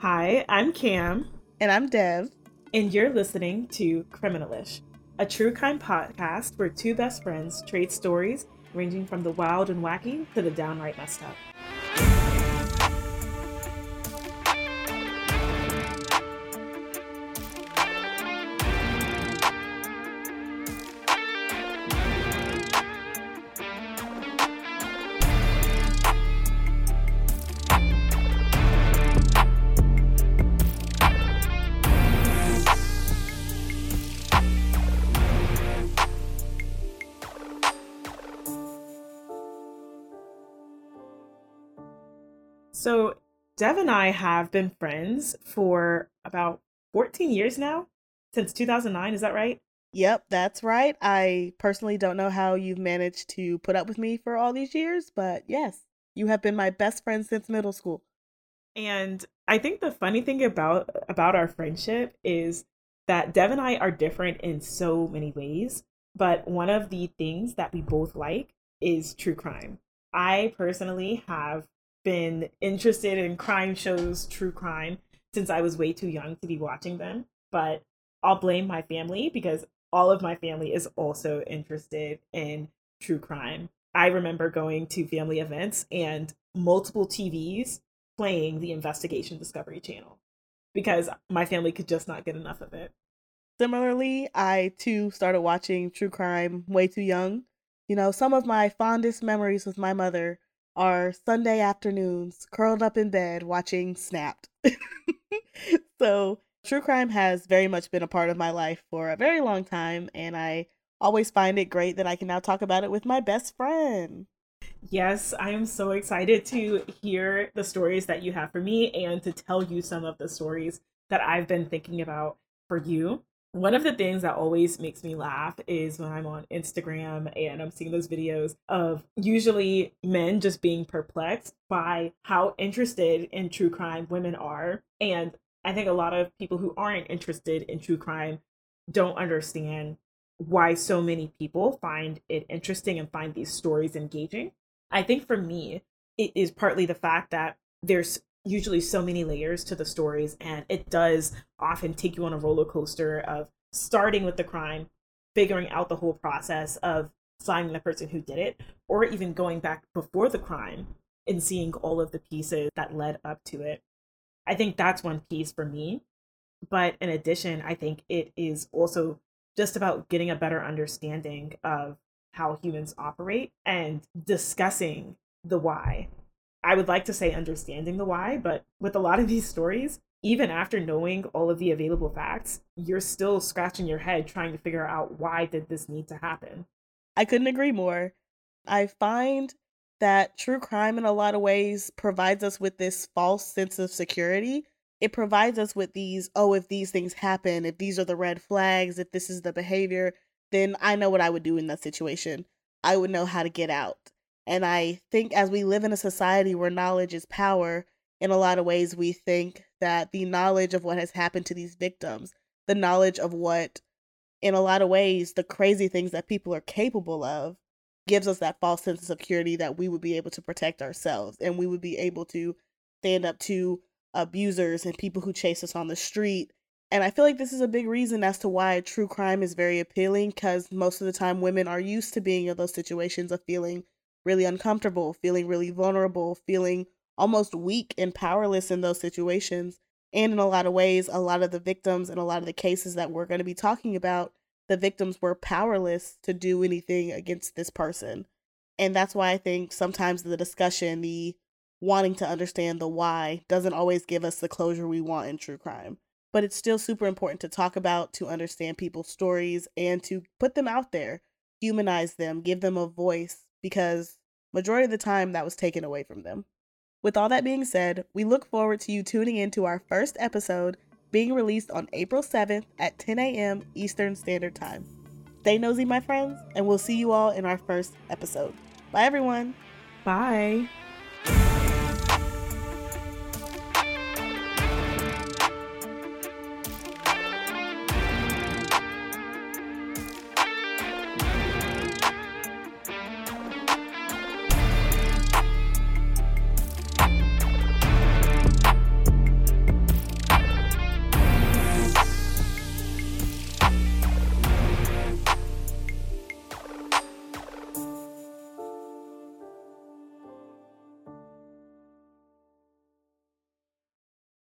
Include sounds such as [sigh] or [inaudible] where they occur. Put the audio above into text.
Hi, I'm Cam. And I'm Dev. And you're listening to Criminal-ish, a true crime podcast where two best friends trade stories ranging from the wild and wacky to the downright messed up. So, Dev and I have been friends for about 14 years now, since 2009. Is that right? Yep, that's right. I personally don't know how you've managed to put up with me for all these years, but yes, you have been my best friend since middle school. And I think the funny thing about about our friendship is that Dev and I are different in so many ways, but one of the things that we both like is true crime. I personally have been interested in crime shows, true crime, since I was way too young to be watching them. But I'll blame my family because all of my family is also interested in true crime. I remember going to family events and multiple TVs playing the Investigation Discovery Channel because my family could just not get enough of it. Similarly, I too started watching true crime way too young. You know, some of my fondest memories with my mother are Sunday afternoons curled up in bed watching Snapped. [laughs] so, true crime has very much been a part of my life for a very long time, and I always find it great that I can now talk about it with my best friend. Yes, I am so excited to hear the stories that you have for me and to tell you some of the stories that I've been thinking about for you one of the things that always makes me laugh is when I'm on Instagram and I'm seeing those videos of usually men just being perplexed by how interested in true crime women are. And I think a lot of people who aren't interested in true crime don't understand why so many people find it interesting and find these stories engaging. I think for me, it is partly the fact that there's usually so many layers to the stories and it does often take you on a roller coaster of starting with the crime figuring out the whole process of finding the person who did it or even going back before the crime and seeing all of the pieces that led up to it. I think that's one piece for me. But in addition i think it is also just about getting a better understanding of how humans operate and discussing the why I would like to say understanding the why, but with a lot of these stories, even after knowing all of the available facts, you're still scratching your head trying to figure out why did this need to happen. I couldn't agree more. I find that true crime in a lot of ways provides us with this false sense of security. It provides us with these, oh, if these things happen, if these are the red flags, if this is the behavior, then I know what I would do in that situation. I would know how to get out. And I think as we live in a society where knowledge is power, in a lot of ways, we think that the knowledge of what has happened to these victims, the knowledge of what, in a lot of ways, the crazy things that people are capable of, gives us that false sense of security that we would be able to protect ourselves and we would be able to stand up to abusers and people who chase us on the street. And I feel like this is a big reason as to why true crime is very appealing because most of the time women are used to being in those situations of feeling really uncomfortable, feeling really vulnerable, feeling almost weak and powerless in those situations. And in a lot of ways, a lot of the victims and a lot of the cases that we're going to be talking about, the victims were powerless to do anything against this person. And that's why I think sometimes the discussion, the wanting to understand the why, doesn't always give us the closure we want in true crime. But it's still super important to talk about, to understand people's stories, and to put them out there, humanize them, give them a voice, because majority of the time that was taken away from them. With all that being said, we look forward to you tuning in to our first episode being released on April 7th at 10 a.m. Eastern Standard Time. Stay nosy, my friends, and we'll see you all in our first episode. Bye, everyone. Bye.